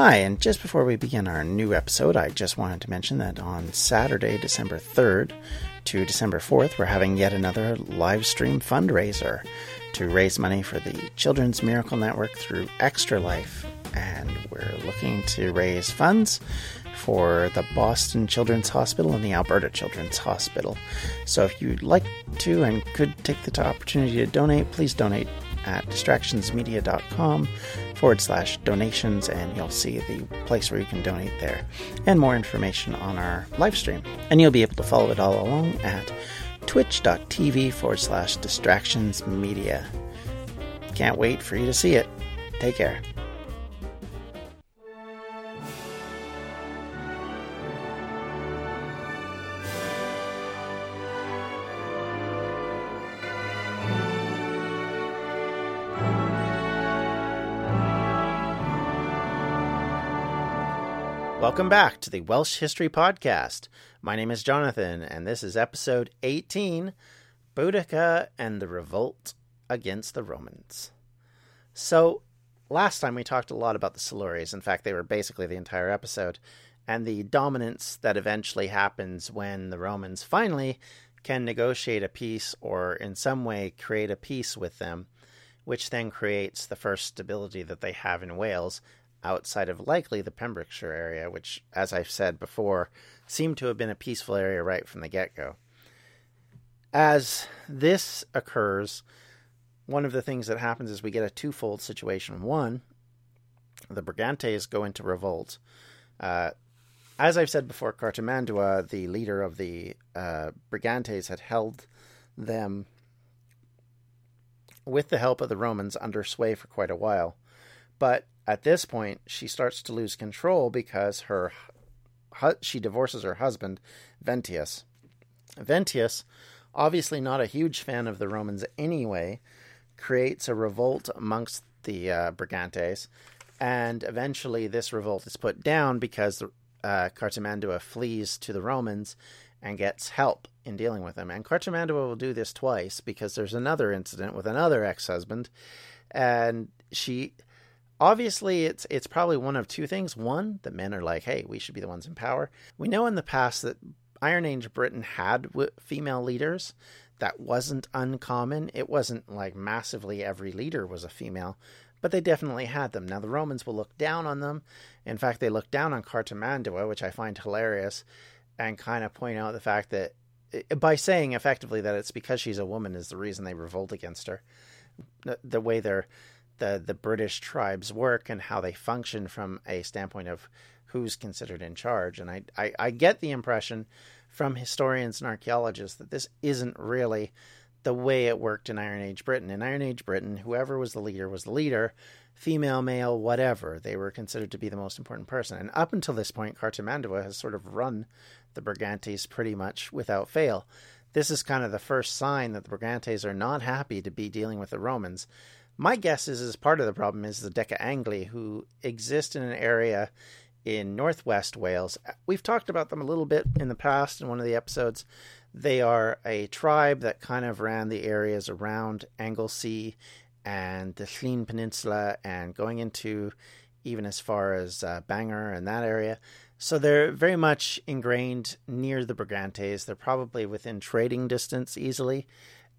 Hi, and just before we begin our new episode, I just wanted to mention that on Saturday, December 3rd to December 4th, we're having yet another live stream fundraiser to raise money for the Children's Miracle Network through Extra Life. And we're looking to raise funds for the Boston Children's Hospital and the Alberta Children's Hospital. So if you'd like to and could take the opportunity to donate, please donate at distractionsmedia.com forward slash donations, and you'll see the place where you can donate there and more information on our live stream. And you'll be able to follow it all along at twitch.tv forward slash distractions media. Can't wait for you to see it. Take care. Welcome back to the Welsh History Podcast. My name is Jonathan, and this is episode 18 Boudica and the Revolt Against the Romans. So, last time we talked a lot about the Silures. In fact, they were basically the entire episode, and the dominance that eventually happens when the Romans finally can negotiate a peace or in some way create a peace with them, which then creates the first stability that they have in Wales outside of likely the Pembrokeshire area, which, as I've said before, seemed to have been a peaceful area right from the get go. As this occurs, one of the things that happens is we get a twofold situation. One, the Brigantes go into revolt. Uh, as I've said before, Cartimandua, the leader of the uh, Brigantes, had held them with the help of the Romans under sway for quite a while. But at this point, she starts to lose control because her she divorces her husband, Venutius. Venutius, obviously not a huge fan of the Romans anyway, creates a revolt amongst the uh, Brigantes, and eventually this revolt is put down because uh, Cartimandua flees to the Romans and gets help in dealing with them. And Cartimandua will do this twice because there's another incident with another ex-husband, and she obviously it's it's probably one of two things. One the men are like hey we should be the ones in power. We know in the past that iron age britain had female leaders. That wasn't uncommon. It wasn't like massively every leader was a female but they definitely had them. Now the romans will look down on them. In fact they look down on cartimandua which i find hilarious and kind of point out the fact that eh, eh, by saying effectively that it's because she's a woman is the reason they revolt against her. The, the way they're the the British tribes work and how they function from a standpoint of who's considered in charge. And I, I, I get the impression from historians and archaeologists that this isn't really the way it worked in Iron Age Britain. In Iron Age Britain, whoever was the leader was the leader, female, male, whatever. They were considered to be the most important person. And up until this point, Cartimandua has sort of run the Brigantes pretty much without fail. This is kind of the first sign that the Brigantes are not happy to be dealing with the Romans my guess is, as part of the problem, is the Deceangli, who exist in an area in northwest Wales. We've talked about them a little bit in the past in one of the episodes. They are a tribe that kind of ran the areas around Anglesey and the Llŷn Peninsula and going into even as far as uh, Bangor and that area. So they're very much ingrained near the Brigantes. They're probably within trading distance easily.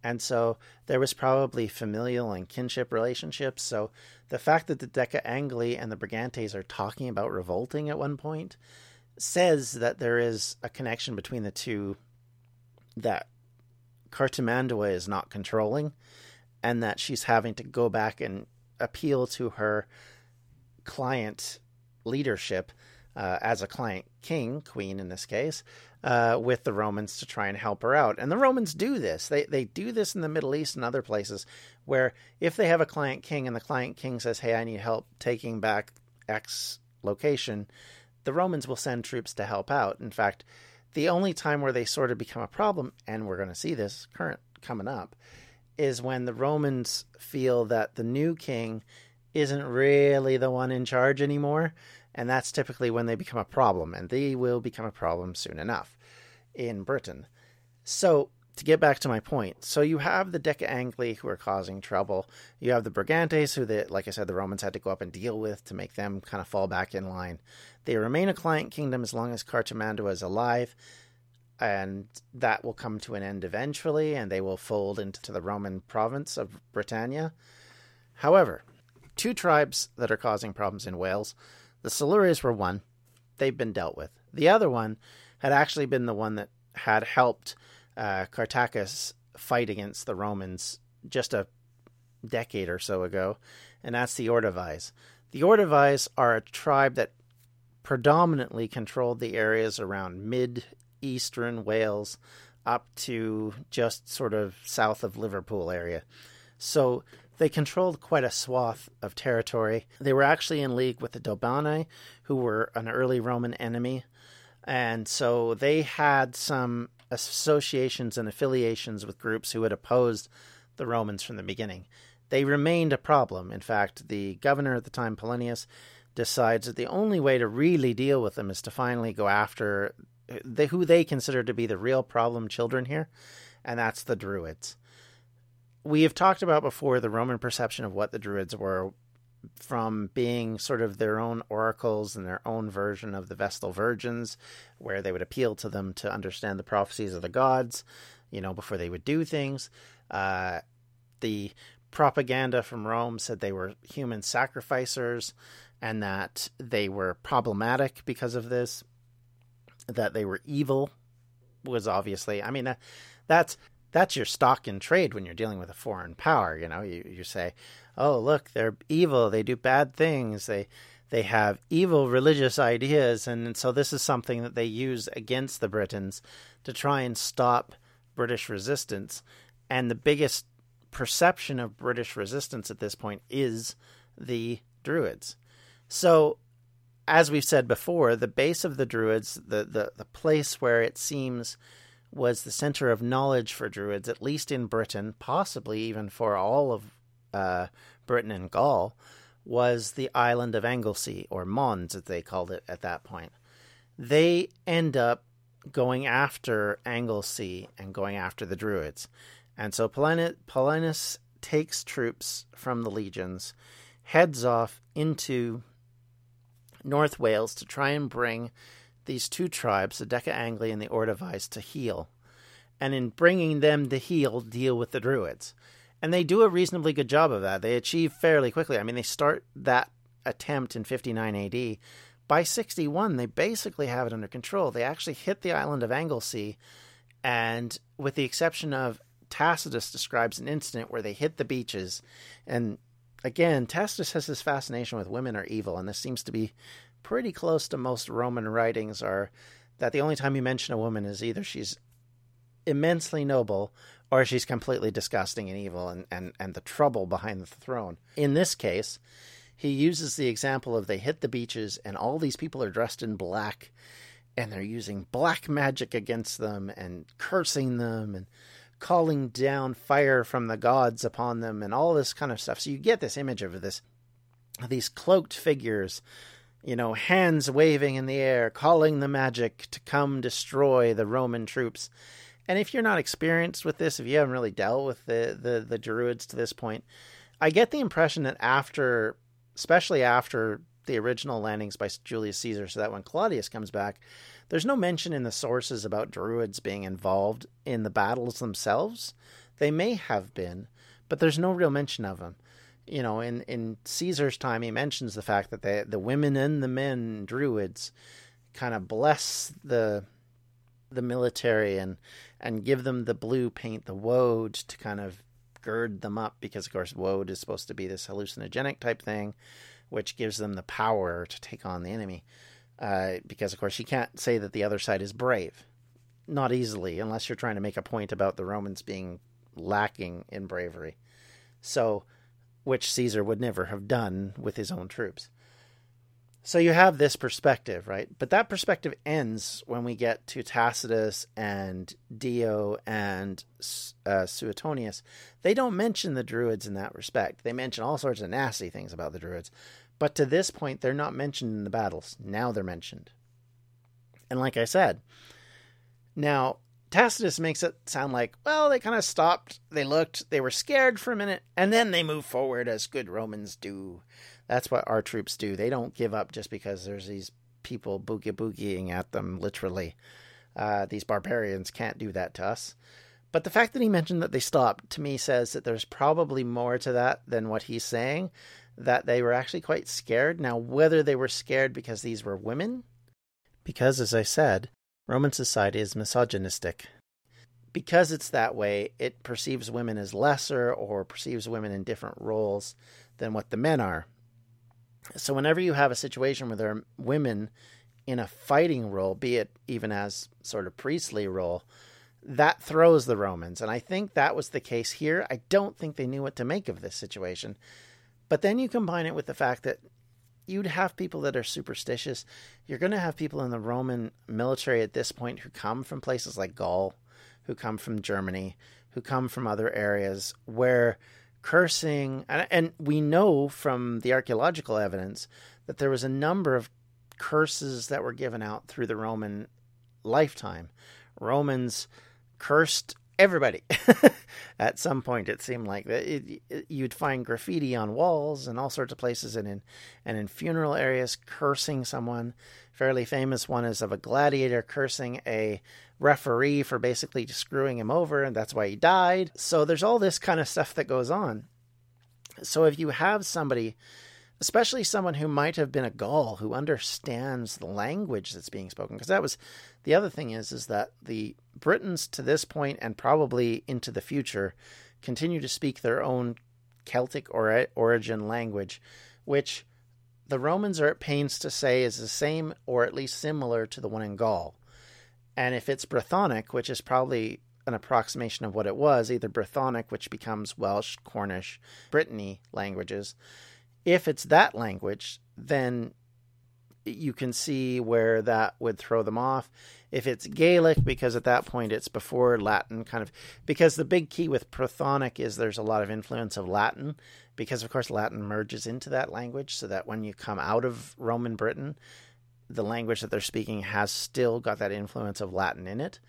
And so there was probably familial and kinship relationships. So the fact that the Deceangli and the Brigantes are talking about revolting at one point says that there is a connection between the two that Cartimandua is not controlling and that she's having to go back and appeal to her client leadership uh, as a client king, queen in this case, uh, with the Romans to try and help her out. And the Romans do this. They they do this in the Middle East and other places where if they have a client king and the client king says, "Hey, I need help taking back X location," the Romans will send troops to help out. In fact, the only time where they sort of become a problem, and we're going to see this current coming up, is when the Romans feel that the new king isn't really the one in charge anymore and that's typically when they become a problem, and they will become a problem soon enough in Britain. So, to get back to my point, so you have the Deceangli who are causing trouble. You have the Brigantes who, the, like I said, the Romans had to go up and deal with to make them kind of fall back in line. They remain a client kingdom as long as Cartimandua is alive, and that will come to an end eventually, and they will fold into the Roman province of Britannia. However, two tribes that are causing problems in Wales, the Silures were one, they've been dealt with. The other one had actually been the one that had helped uh, Caratacus fight against the Romans just a decade or so ago, and that's the Ordovices. The Ordovices are a tribe that predominantly controlled the areas around mid eastern Wales up to just sort of south of Liverpool area. So they controlled quite a swath of territory. They were actually in league with the Dobani, who were an early Roman enemy. And so they had some associations and affiliations with groups who had opposed the Romans from the beginning. They remained a problem. In fact, the governor at the time, Paulinus, decides that the only way to really deal with them is to finally go after the, who they consider to be the real problem children here, and that's the Druids. We have talked about before the Roman perception of what the Druids were from being sort of their own oracles and their own version of the Vestal Virgins, where they would appeal to them to understand the prophecies of the gods, you know, before they would do things. Uh, the propaganda from Rome said they were human sacrificers and that they were problematic because of this, that they were evil was obviously, I mean, uh, that's that's your stock in trade when you're dealing with a foreign power. You know, you, you say, oh, look, they're evil. They do bad things. They they have evil religious ideas, and so this is something that they use against the Britons to try and stop British resistance. And the biggest perception of British resistance at this point is the Druids. So, as we've said before, the base of the Druids, the, the, the place where it seems was the center of knowledge for Druids, at least in Britain, possibly even for all of uh, Britain and Gaul, was the island of Anglesey, or Mona, as they called it at that point. They end up going after Anglesey and going after the Druids. And so Paulinus takes troops from the legions, heads off into North Wales to try and bring these two tribes, the Deceangli and the Ordovices, to heel. And in bringing them to heel, deal with the Druids. And they do a reasonably good job of that. They achieve fairly quickly. I mean, they start that attempt in 59 AD. By 61, they basically have it under control. They actually hit the island of Anglesey, and with the exception of Tacitus describes an incident where they hit the beaches, and again, Tacitus has this fascination with women are evil, and this seems to be pretty close to most Roman writings. Are that the only time you mention a woman is either she's immensely noble or she's completely disgusting and evil and, and, and the trouble behind the throne. In this case, he uses the example of they hit the beaches and all these people are dressed in black and they're using black magic against them and cursing them and calling down fire from the gods upon them and all this kind of stuff. So you get this image of this these cloaked figures, you know, hands waving in the air, calling the magic to come destroy the Roman troops. And if you're not experienced with this, if you haven't really dealt with the, the, the Druids to this point, I get the impression that after, especially after the original landings by Julius Caesar, so that when Claudius comes back, there's no mention in the sources about Druids being involved in the battles themselves. They may have been, but there's no real mention of them. You know, in, in Caesar's time, he mentions the fact that the the women and the men Druids kind of bless the the military and and give them the blue paint, the woad, to kind of gird them up because, of course, woad is supposed to be this hallucinogenic type thing, which gives them the power to take on the enemy. Uh, because, of course, you can't say that the other side is brave. Not easily, unless you're trying to make a point about the Romans being lacking in bravery. So, which Caesar would never have done with his own troops. So you have this perspective, right? But that perspective ends when we get to Tacitus and Dio and uh, Suetonius. They don't mention the Druids in that respect. They mention all sorts of nasty things about the Druids. But to this point, they're not mentioned in the battles. Now they're mentioned. And like I said, now Tacitus makes it sound like, well, they kind of stopped, they looked, they were scared for a minute, and then they move forward as good Romans do. That's what our troops do. They don't give up just because there's these people boogie boogieing at them, literally. Uh, these barbarians can't do that to us. But the fact that he mentioned that they stopped to me says that there's probably more to that than what he's saying, that they were actually quite scared. Now, whether they were scared because these were women, because as I said, Roman society is misogynistic. Because it's that way, it perceives women as lesser or perceives women in different roles than what the men are. So, whenever you have a situation where there are women in a fighting role, be it even as sort of priestly role, that throws the Romans. And I think that was the case here. I don't think they knew what to make of this situation. But then you combine it with the fact that you'd have people that are superstitious. You're going to have people in the Roman military at this point who come from places like Gaul, who come from Germany, who come from other areas where cursing, and, and we know from the archaeological evidence that there was a number of curses that were given out through the Roman lifetime. Romans cursed everybody. At some point, it seemed like it, it, you'd find graffiti on walls and all sorts of places, and in and in funeral areas, cursing someone. Fairly famous one is of a gladiator cursing a referee for basically screwing him over, and that's why he died. So there's all this kind of stuff that goes on. So if you have somebody especially someone who might have been a Gaul who understands the language that's being spoken. Because that was the other thing is is that the Britons to this point and probably into the future continue to speak their own Celtic or origin language, which the Romans are at pains to say is the same or at least similar to the one in Gaul. And if it's Brythonic, which is probably an approximation of what it was, either Brythonic, which becomes Welsh, Cornish, Brittany languages, if it's that language, then you can see where that would throw them off. If it's Gaelic, because at that point it's before Latin, kind of, because the big key with Brythonic is there's a lot of influence of Latin, because of course Latin merges into that language, so that when you come out of Roman Britain, the language that they're speaking has still got that influence of Latin in it,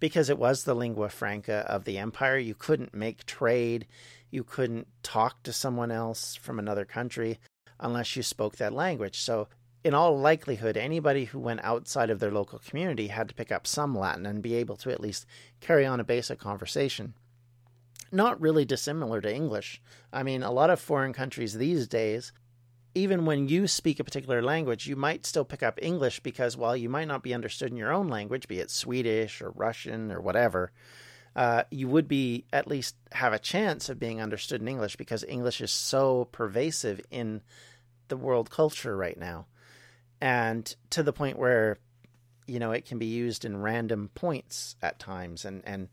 because it was the lingua franca of the empire. You couldn't make trade you couldn't talk to someone else from another country unless you spoke that language. So, in all likelihood, anybody who went outside of their local community had to pick up some Latin and be able to at least carry on a basic conversation. Not really dissimilar to English. I mean, a lot of foreign countries these days, even when you speak a particular language, you might still pick up English because while you might not be understood in your own language, be it Swedish or Russian or whatever, uh, you would be at least have a chance of being understood in English because English is so pervasive in the world culture right now, and to the point where you know it can be used in random points at times, and and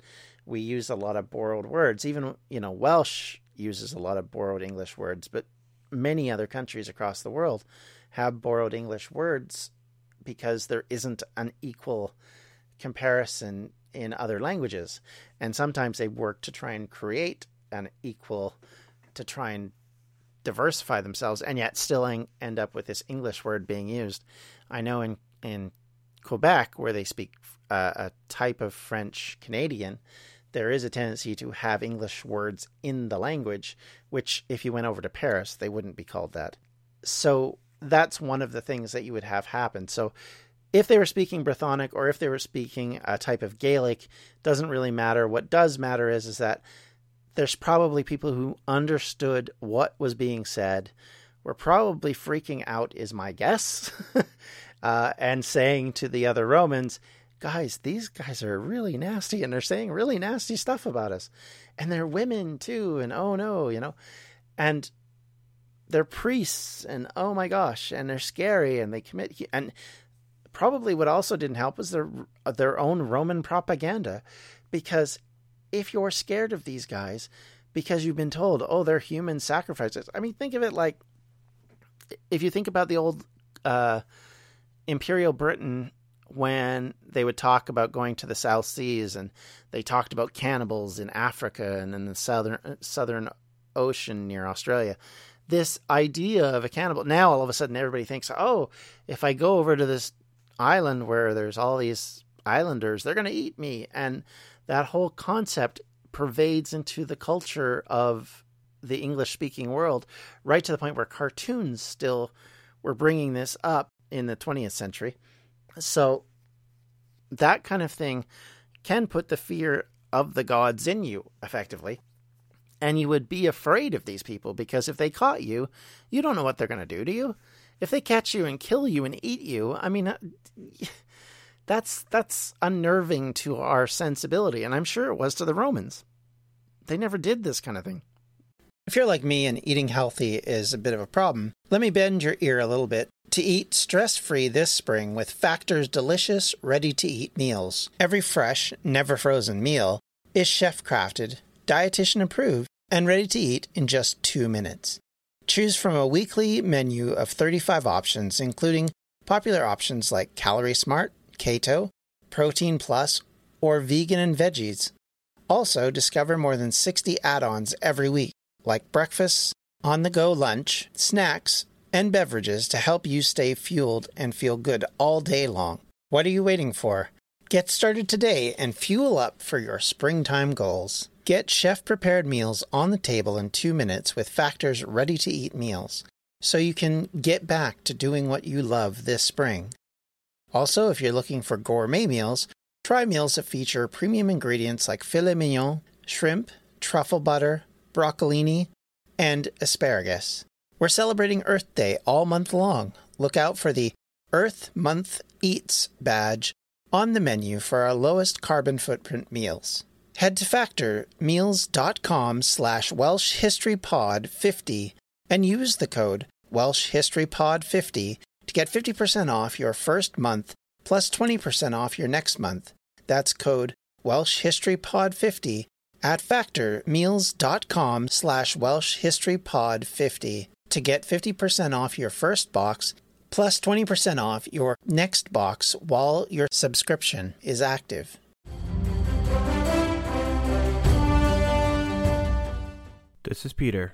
we use a lot of borrowed words. Even you know Welsh uses a lot of borrowed English words, but many other countries across the world have borrowed English words because there isn't an equal comparison in other languages. And sometimes they work to try and create an equal, to try and diversify themselves, and yet still end up with this English word being used. I know in, in Quebec, where they speak uh, a type of French Canadian, there is a tendency to have English words in the language, which if you went over to Paris, they wouldn't be called that. So that's one of the things that you would have happen. So if they were speaking Brythonic or if they were speaking a type of Gaelic, doesn't really matter. What does matter is is that there's probably people who understood what was being said, were probably freaking out, is my guess, uh, and saying to the other Romans, guys, these guys are really nasty and they're saying really nasty stuff about us. And they're women too, and oh no, you know. And they're priests, and oh my gosh, and they're scary and they commit. And probably what also didn't help was their their own Roman propaganda, because if you're scared of these guys because you've been told, oh, they're human sacrifices. I mean, think of it like if you think about the old uh, Imperial Britain when they would talk about going to the South Seas and they talked about cannibals in Africa and in the southern southern ocean near Australia. This idea of a cannibal now all of a sudden everybody thinks, oh, if I go over to this island where there's all these islanders, they're going to eat me. And that whole concept pervades into the culture of the English speaking world, right to the point where cartoons still were bringing this up in the 20th century. So that kind of thing can put the fear of the gods in you, effectively. And you would be afraid of these people because if they caught you, you don't know what they're going to do to you. If they catch you and kill you and eat you, I mean, uh, that's that's unnerving to our sensibility, and I'm sure it was to the Romans. They never did this kind of thing. If you're like me and eating healthy is a bit of a problem, let me bend your ear a little bit to eat stress free this spring with Factor's delicious, ready to eat meals. Every fresh, never frozen meal is chef crafted, dietitian approved, and ready to eat in just two minutes. Choose from a weekly menu of 35 options, including popular options like Calorie Smart, Keto, Protein Plus, or Vegan and Veggies. Also, discover more than 60 add ons every week like breakfasts, on the go lunch, snacks, and beverages to help you stay fueled and feel good all day long. What are you waiting for? Get started today and fuel up for your springtime goals. Get chef prepared meals on the table in two minutes with Factor's ready to eat meals so you can get back to doing what you love this spring. Also, if you're looking for gourmet meals, try meals that feature premium ingredients like filet mignon, shrimp, truffle butter, broccolini, and asparagus. We're celebrating Earth Day all month long. Look out for the Earth Month Eats badge on the menu for our lowest carbon footprint meals. Head to factormeals.com slash welshhistorypod50 and use the code welshhistorypod50 to get 50% off your first month plus 20% off your next month. That's code welshhistorypod50 at factormeals.com slash welshhistorypod50 to get 50% off your first box plus 20% off your next box while your subscription is active. This is Peter.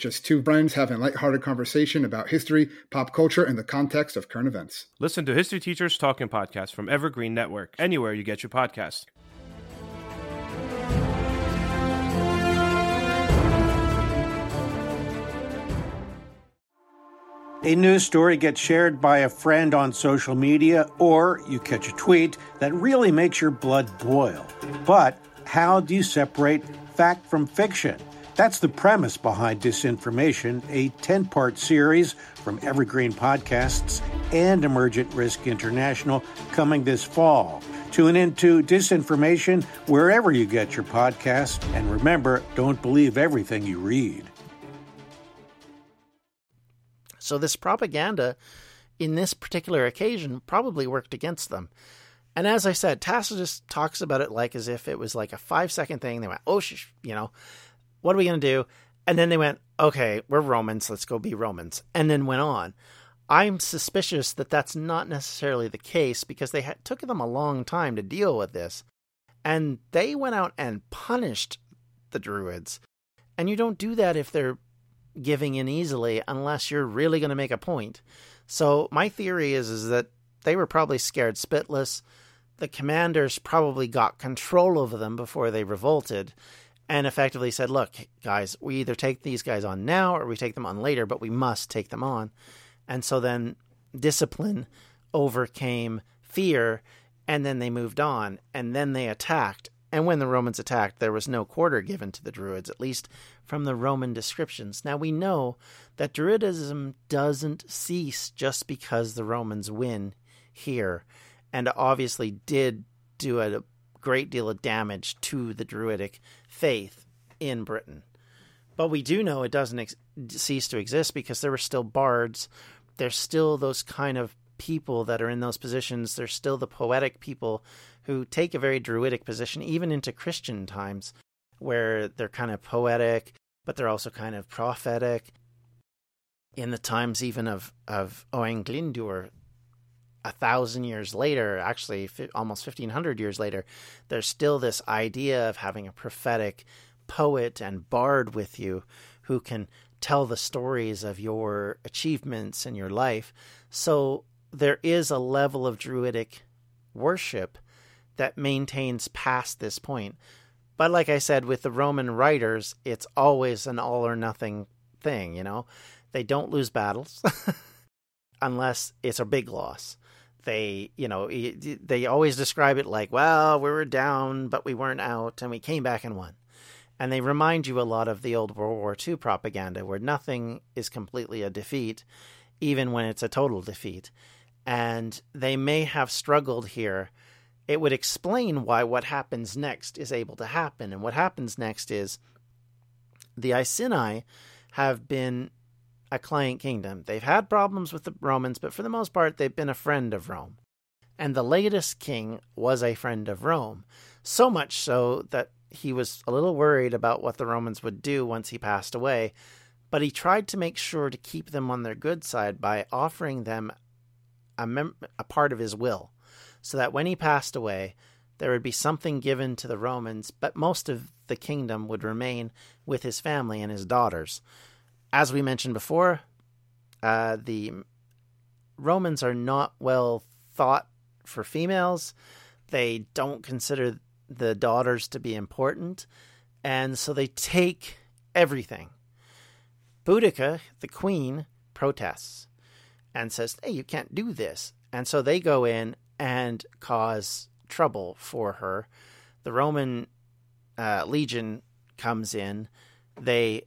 Just two friends having a lighthearted conversation about history, pop culture, and the context of current events. Listen to History Teachers Talking Podcast from Evergreen Network, anywhere you get your podcast. A news story gets shared by a friend on social media, or you catch a tweet that really makes your blood boil. But how do you separate fact from fiction? That's the premise behind Disinformation, a 10 part series from Evergreen Podcasts and Emergent Risk International coming this fall. Tune into Disinformation wherever you get your podcasts, and remember don't believe everything you read. So this propaganda in this particular occasion probably worked against them. And as I said, Tacitus talks about it like as if it was like a five second thing. They went, oh, sh-, you know, what are we going to do? And then they went, okay, we're Romans. Let's go be Romans. And then went on. I'm suspicious that that's not necessarily the case because they had, took them a long time to deal with this. And they went out and punished the Druids. And you don't do that if they're giving in easily unless you're really going to make a point. So my theory is is that they were probably scared spitless. The commanders probably got control over them before they revolted and effectively said, "Look, guys, we either take these guys on now or we take them on later, but we must take them on." And so then discipline overcame fear and then they moved on and then they attacked and when the Romans attacked, there was no quarter given to the Druids, at least from the Roman descriptions. Now we know that Druidism doesn't cease just because the Romans win here, and obviously did do a great deal of damage to the Druidic faith in Britain. But we do know it doesn't ex- cease to exist because there were still bards. There's still those kind of people that are in those positions. They're still the poetic people who take a very druidic position, even into Christian times, where they're kind of poetic, but they're also kind of prophetic. In the times even of, of Owain a thousand years later, actually almost 1500 years later, there's still this idea of having a prophetic poet and bard with you who can tell the stories of your achievements in your life. So there is a level of druidic worship that maintains past this point. But like I said, with the Roman writers, it's always an all or nothing thing, you know? They don't lose battles unless it's a big loss. They, you know, they always describe it like, well, we were down, but we weren't out, and we came back and won. And they remind you a lot of the old World War II propaganda, where nothing is completely a defeat, even when it's a total defeat. And they may have struggled here. It would explain why what happens next is able to happen. And what happens next is the Iceni have been a client kingdom. They've had problems with the Romans, but for the most part, they've been a friend of Rome. And the latest king was a friend of Rome, so much so that he was a little worried about what the Romans would do once he passed away, but he tried to make sure to keep them on their good side by offering them a, mem- a part of his will, so that when he passed away, there would be something given to the Romans, but most of the kingdom would remain with his family and his daughters as we mentioned before, uh, the Romans are not well thought for females. They don't consider the daughters to be important, and so they take everything. Boudica, the queen, protests and says, Hey, you can't do this. And so they go in and cause trouble for her. The Roman uh, legion comes in. They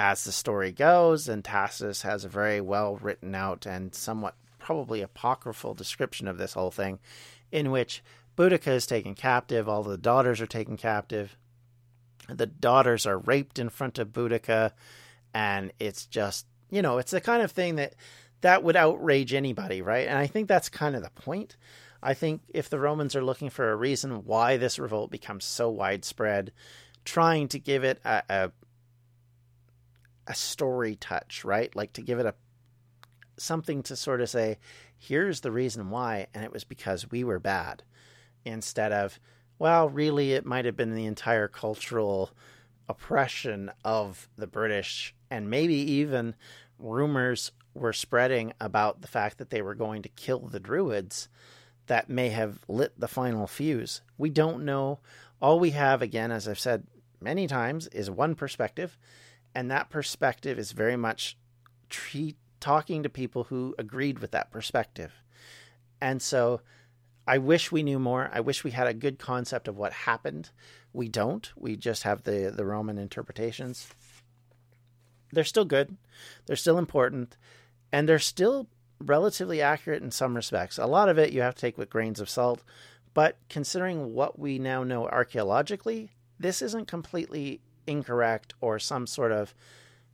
as the story goes, and Tacitus has a very well written out and somewhat probably apocryphal description of this whole thing, in which Boudica is taken captive, all the daughters are taken captive. The daughters are raped in front of Boudica, and it's just, you know, it's the kind of thing that that would outrage anybody, right? And I think that's kind of the point. I think if the Romans are looking for a reason why this revolt becomes so widespread, trying to give it a, a a story touch, right? Like to give it a something to sort of say, here's the reason why, and it was because we were bad, instead of, well, really, it might have been the entire cultural oppression of the British, and maybe even rumors were spreading about the fact that they were going to kill the Druids that may have lit the final fuse. We don't know. All we have, again, as I've said many times, is one perspective and that perspective is very much talking to people who agreed with that perspective. And so I wish we knew more. I wish we had a good concept of what happened. We don't. We just have the, the Roman interpretations. They're still good, they're still important, and they're still relatively accurate in some respects. A lot of it you have to take with grains of salt, but considering what we now know archaeologically, this isn't completely incorrect or some sort of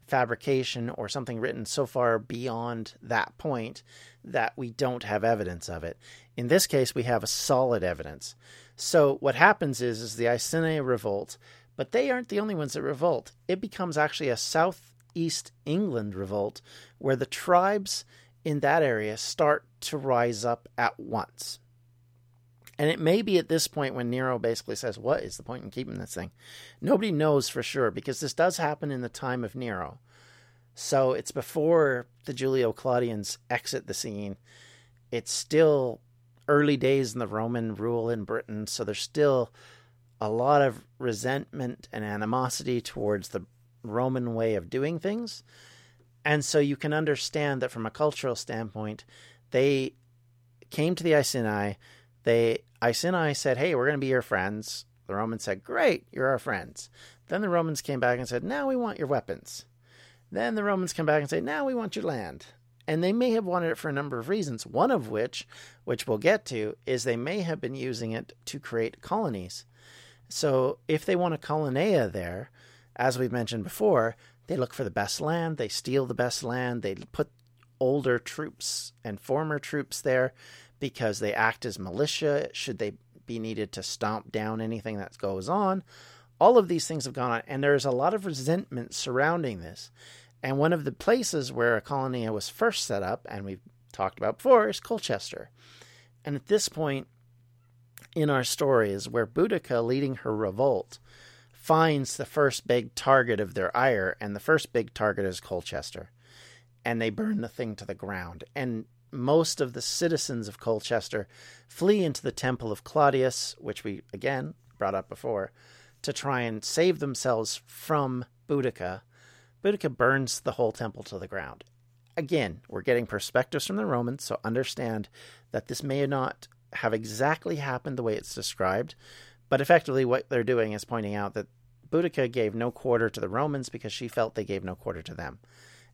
fabrication or something written so far beyond that point that we don't have evidence of it. In this case, we have a solid evidence. So what happens is, is the Iceni revolt, but they aren't the only ones that revolt. It becomes actually a southeast England revolt where the tribes in that area start to rise up at once. And it may be at this point when Nero basically says, What is the point in keeping this thing? Nobody knows for sure because this does happen in the time of Nero. So it's before the Julio Claudians exit the scene. It's still early days in the Roman rule in Britain. So there's still a lot of resentment and animosity towards the Roman way of doing things. And so you can understand that from a cultural standpoint, they came to the Iceni they Iceni said, "Hey, we're going to be your friends." The Romans said, "Great, you're our friends." Then the Romans came back and said, "Now we want your weapons." Then the Romans come back and say, "Now we want your land." And they may have wanted it for a number of reasons. One of which, which we'll get to, is they may have been using it to create colonies. So if they want a colonia there, as we've mentioned before, they look for the best land, they steal the best land, they put older troops and former troops there because they act as militia should they be needed to stomp down anything that goes on. All of these things have gone on, and there's a lot of resentment surrounding this. And one of the places where a colony was first set up, and we've talked about before, is Colchester. And at this point in our story is where Boudica, leading her revolt, finds the first big target of their ire, and the first big target is Colchester. And they burn the thing to the ground. And most of the citizens of Colchester flee into the temple of Claudius, which we again brought up before, to try and save themselves from Boudica. Boudica burns the whole temple to the ground. Again, we're getting perspectives from the Romans, so understand that this may not have exactly happened the way it's described, but effectively what they're doing is pointing out that Boudica gave no quarter to the Romans because she felt they gave no quarter to them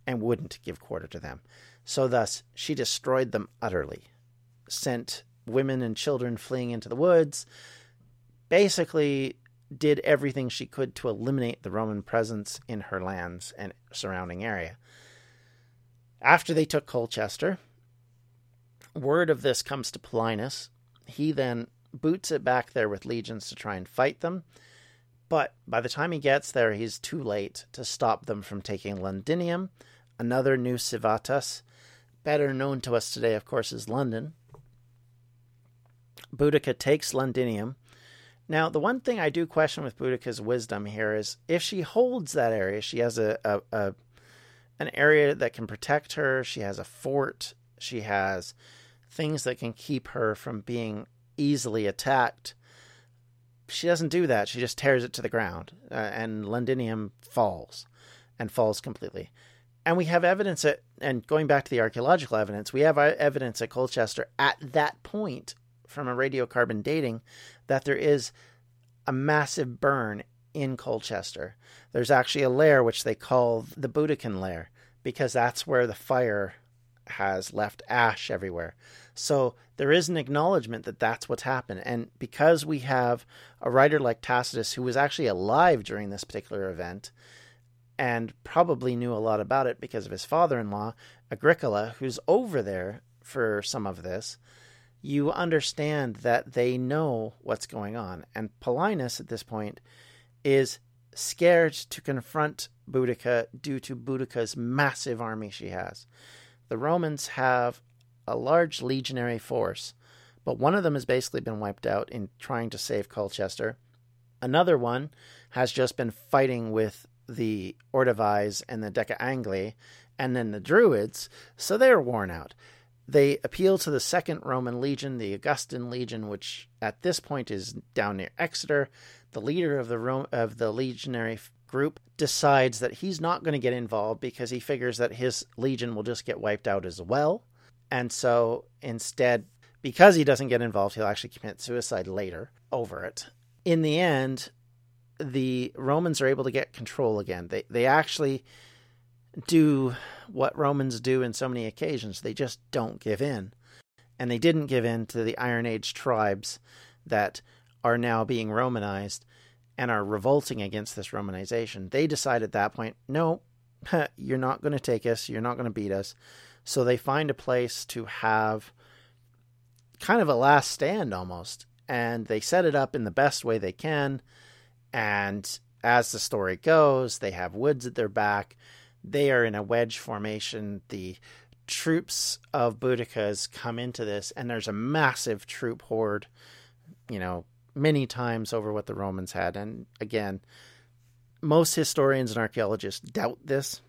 and wouldn't give quarter to them. So thus she destroyed them utterly, sent women and children fleeing into the woods, basically did everything she could to eliminate the Roman presence in her lands and surrounding area. After they took Colchester, word of this comes to Paulinus. He then boots it back there with legions to try and fight them. But by the time he gets there, he's too late to stop them from taking Londinium, another new civitas, better known to us today, of course, is London. Boudica takes Londinium. Now, the one thing I do question with Boudica's wisdom here is if she holds that area, she has a, a, a an area that can protect her. She has a fort. She has things that can keep her from being easily attacked. She doesn't do that. She just tears it to the ground, uh, and Londinium falls and falls completely. And we have evidence that, and going back to the archaeological evidence, we have uh, evidence at Colchester at that point from a radiocarbon dating that there is a massive burn in Colchester. There's actually a layer which they call the Boudican layer because that's where the fire has left ash everywhere. So there is an acknowledgement that that's what's happened. And because we have a writer like Tacitus who was actually alive during this particular event, and probably knew a lot about it because of his father in law, Agricola, who's over there for some of this, you understand that they know what's going on. And Paulinus at this point is scared to confront Boudica due to Boudica's massive army she has. The Romans have a large legionary force, but one of them has basically been wiped out in trying to save Colchester. Another one has just been fighting with the Ordovices and the Deceangli, and then the Druids, so they are worn out. They appeal to the Second Roman Legion, the Augustan Legion, which at this point is down near Exeter. The leader of the Ro- of the legionary group decides that he's not going to get involved because he figures that his legion will just get wiped out as well. And so instead, because he doesn't get involved, he'll actually commit suicide later over it. In the end, the Romans are able to get control again. They they actually do what Romans do in so many occasions. They just don't give in. And they didn't give in to the Iron Age tribes that are now being Romanized and are revolting against this Romanization. They decide at that point, no, you're not going to take us. You're not going to beat us. So they find a place to have kind of a last stand almost. And they set it up in the best way they can. And as the story goes, they have woods at their back. They are in a wedge formation. The troops of Boudicca's come into this, and there's a massive troop horde, you know, many times over what the Romans had. And again, most historians and archaeologists doubt this.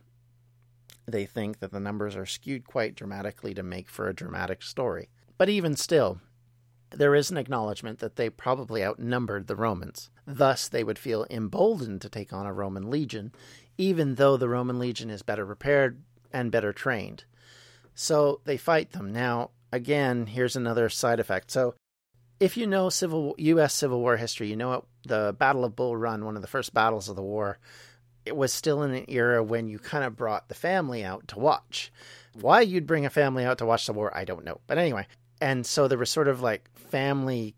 They think that the numbers are skewed quite dramatically to make for a dramatic story. But even still, there is an acknowledgement that they probably outnumbered the Romans. Thus, they would feel emboldened to take on a Roman legion, even though the Roman legion is better prepared and better trained. So they fight them. Now, again, here's another side effect. So, if you know civil U.S. Civil War history, you know the Battle of Bull Run, one of the first battles of the war. It was still in an era when you kind of brought the family out to watch. Why you'd bring a family out to watch the war, I don't know. But anyway, and so there was sort of like family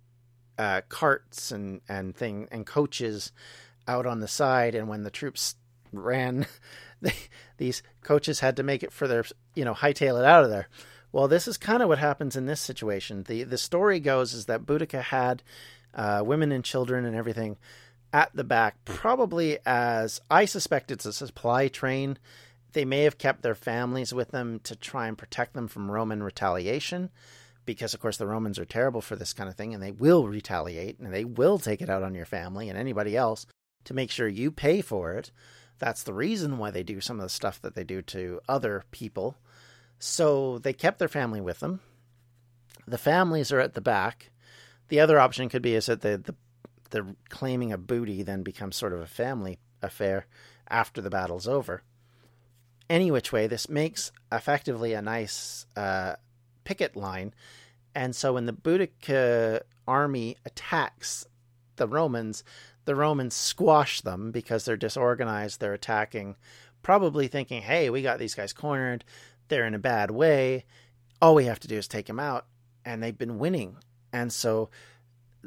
uh, carts and and thing and coaches out on the side, and when the troops ran they, these coaches had to make it for their, you know, hightail it out of there. Well, this is kind of what happens in this situation. the The story goes is that Boudica had uh, women and children and everything at the back, probably as I suspect it's a supply train. They may have kept their families with them to try and protect them from Roman retaliation, because of course the Romans are terrible for this kind of thing, and they will retaliate and they will take it out on your family and anybody else to make sure you pay for it. That's the reason why they do some of the stuff that they do to other people. So they kept their family with them. The families are at the back. The other option could be is that the, the the claiming a booty then becomes sort of a family affair after the battle's over. Any which way, this makes effectively a nice uh, picket line. And so when the Boudicca army attacks the Romans, the Romans squash them because they're disorganized. They're attacking, probably thinking, hey, we got these guys cornered. They're in a bad way. All we have to do is take them out. And they've been winning. And so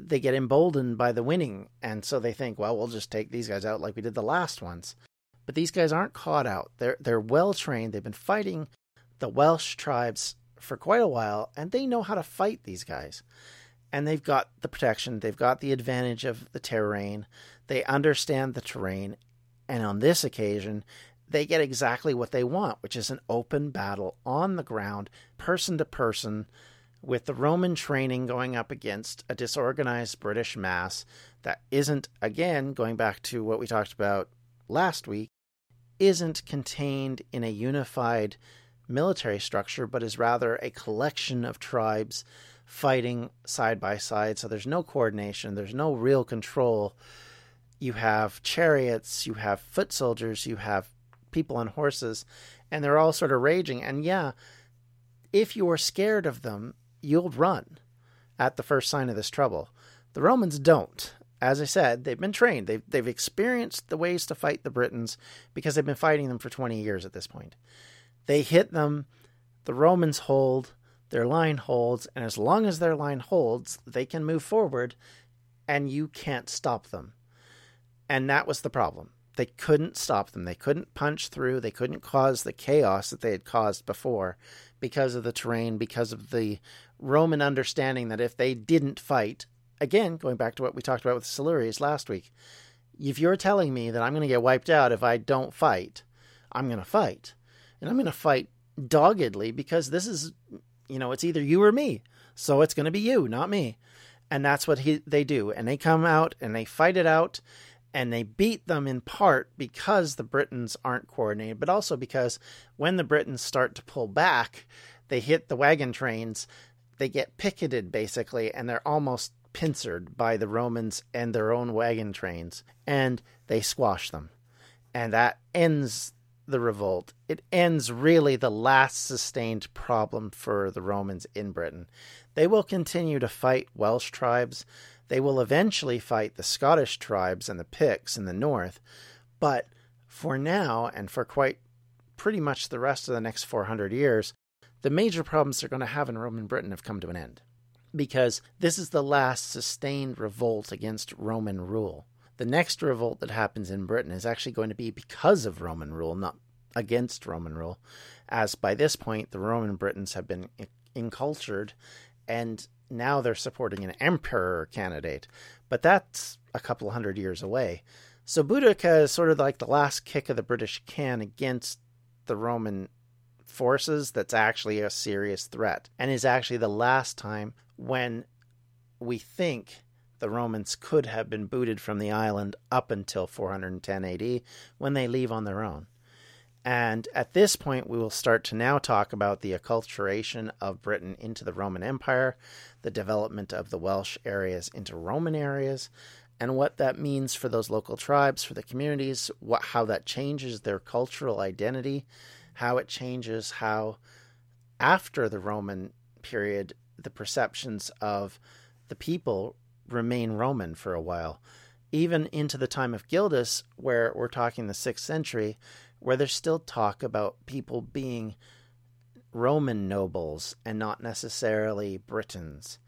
they get emboldened by the winning, and so they think, well, we'll just take these guys out like we did the last ones. But these guys aren't caught out. They're they're well trained. They've been fighting the Welsh tribes for quite a while, and they know how to fight these guys. And they've got the protection. They've got the advantage of the terrain. They understand the terrain, and on this occasion, they get exactly what they want, which is an open battle on the ground, person to person with the Roman training going up against a disorganized British mass that isn't, again, going back to what we talked about last week, isn't contained in a unified military structure, but is rather a collection of tribes fighting side by side. So there's no coordination, there's no real control. You have chariots, you have foot soldiers, you have people on horses, and they're all sort of raging. And yeah, if you're scared of them, you'll run at the first sign of this trouble. The Romans don't. As I said, they've been trained. They've, they've experienced the ways to fight the Britons because they've been fighting them for 20 years at this point. They hit them, the Romans hold, their line holds, and as long as their line holds, they can move forward and you can't stop them. And that was the problem. They couldn't stop them. They couldn't punch through. They couldn't cause the chaos that they had caused before because of the terrain, because of the Roman understanding that if they didn't fight, again, going back to what we talked about with Silures last week, if you're telling me that I'm going to get wiped out if I don't fight, I'm going to fight. And I'm going to fight doggedly because this is, you know, it's either you or me. So it's going to be you, not me. And that's what he, they do. And they come out and they fight it out and they beat them in part because the Britons aren't coordinated, but also because when the Britons start to pull back, they hit the wagon trains, they get picketed basically, and they're almost pincered by the Romans and their own wagon trains, and they squash them. And that ends the revolt. It ends really the last sustained problem for the Romans in Britain. They will continue to fight Welsh tribes they will eventually fight the Scottish tribes and the Picts in the north, but for now and for quite pretty much the rest of the next 400 years, the major problems they're going to have in Roman Britain have come to an end. Because this is the last sustained revolt against Roman rule. The next revolt that happens in Britain is actually going to be because of Roman rule, not against Roman rule, as by this point the Roman Britons have been encultured and now they're supporting an emperor candidate, but that's a couple hundred years away. So Boudicca is sort of like the last kick of the British can against the Roman forces that's actually a serious threat, and is actually the last time when we think the Romans could have been booted from the island up until 410 AD when they leave on their own. And at this point, we will start to now talk about the acculturation of Britain into the Roman Empire, the development of the Welsh areas into Roman areas, and what that means for those local tribes, for the communities, what, how that changes their cultural identity, how it changes how, after the Roman period, the perceptions of the people remain Roman for a while. Even into the time of Gildas, where we're talking the sixth century, where there's still talk about people being Roman nobles and not necessarily Britons.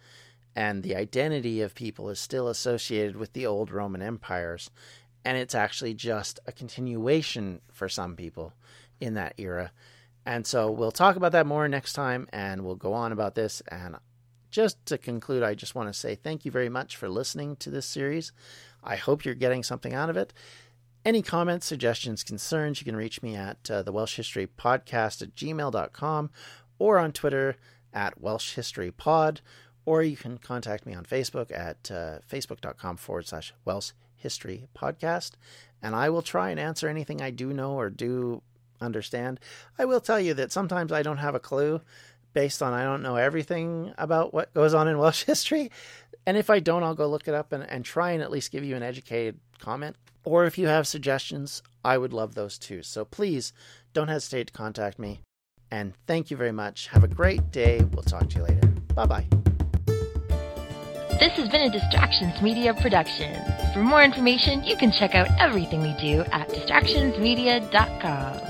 And the identity of people is still associated with the old Roman empires. and it's actually just a continuation for some people in that era. And so we'll talk about that more next time and we'll go on about this. And just to conclude, I just want to say thank you very much for listening to this series. I hope you're getting something out of it. Any comments, suggestions, concerns, you can reach me at uh, the Welsh History Podcast at gmail.com or on Twitter at Welsh History Pod, or you can contact me on Facebook at uh, facebook.com forward slash Welsh History Podcast. And I will try and answer anything I do know or do understand. I will tell you that sometimes I don't have a clue based on I don't know everything about what goes on in Welsh history. And if I don't, I'll go look it up and, and try and at least give you an educated comment. Or if you have suggestions, I would love those too. So please don't hesitate to contact me. And thank you very much. Have a great day. We'll talk to you later. Bye bye. This has been a Distractions Media production. For more information, you can check out everything we do at distractionsmedia.com.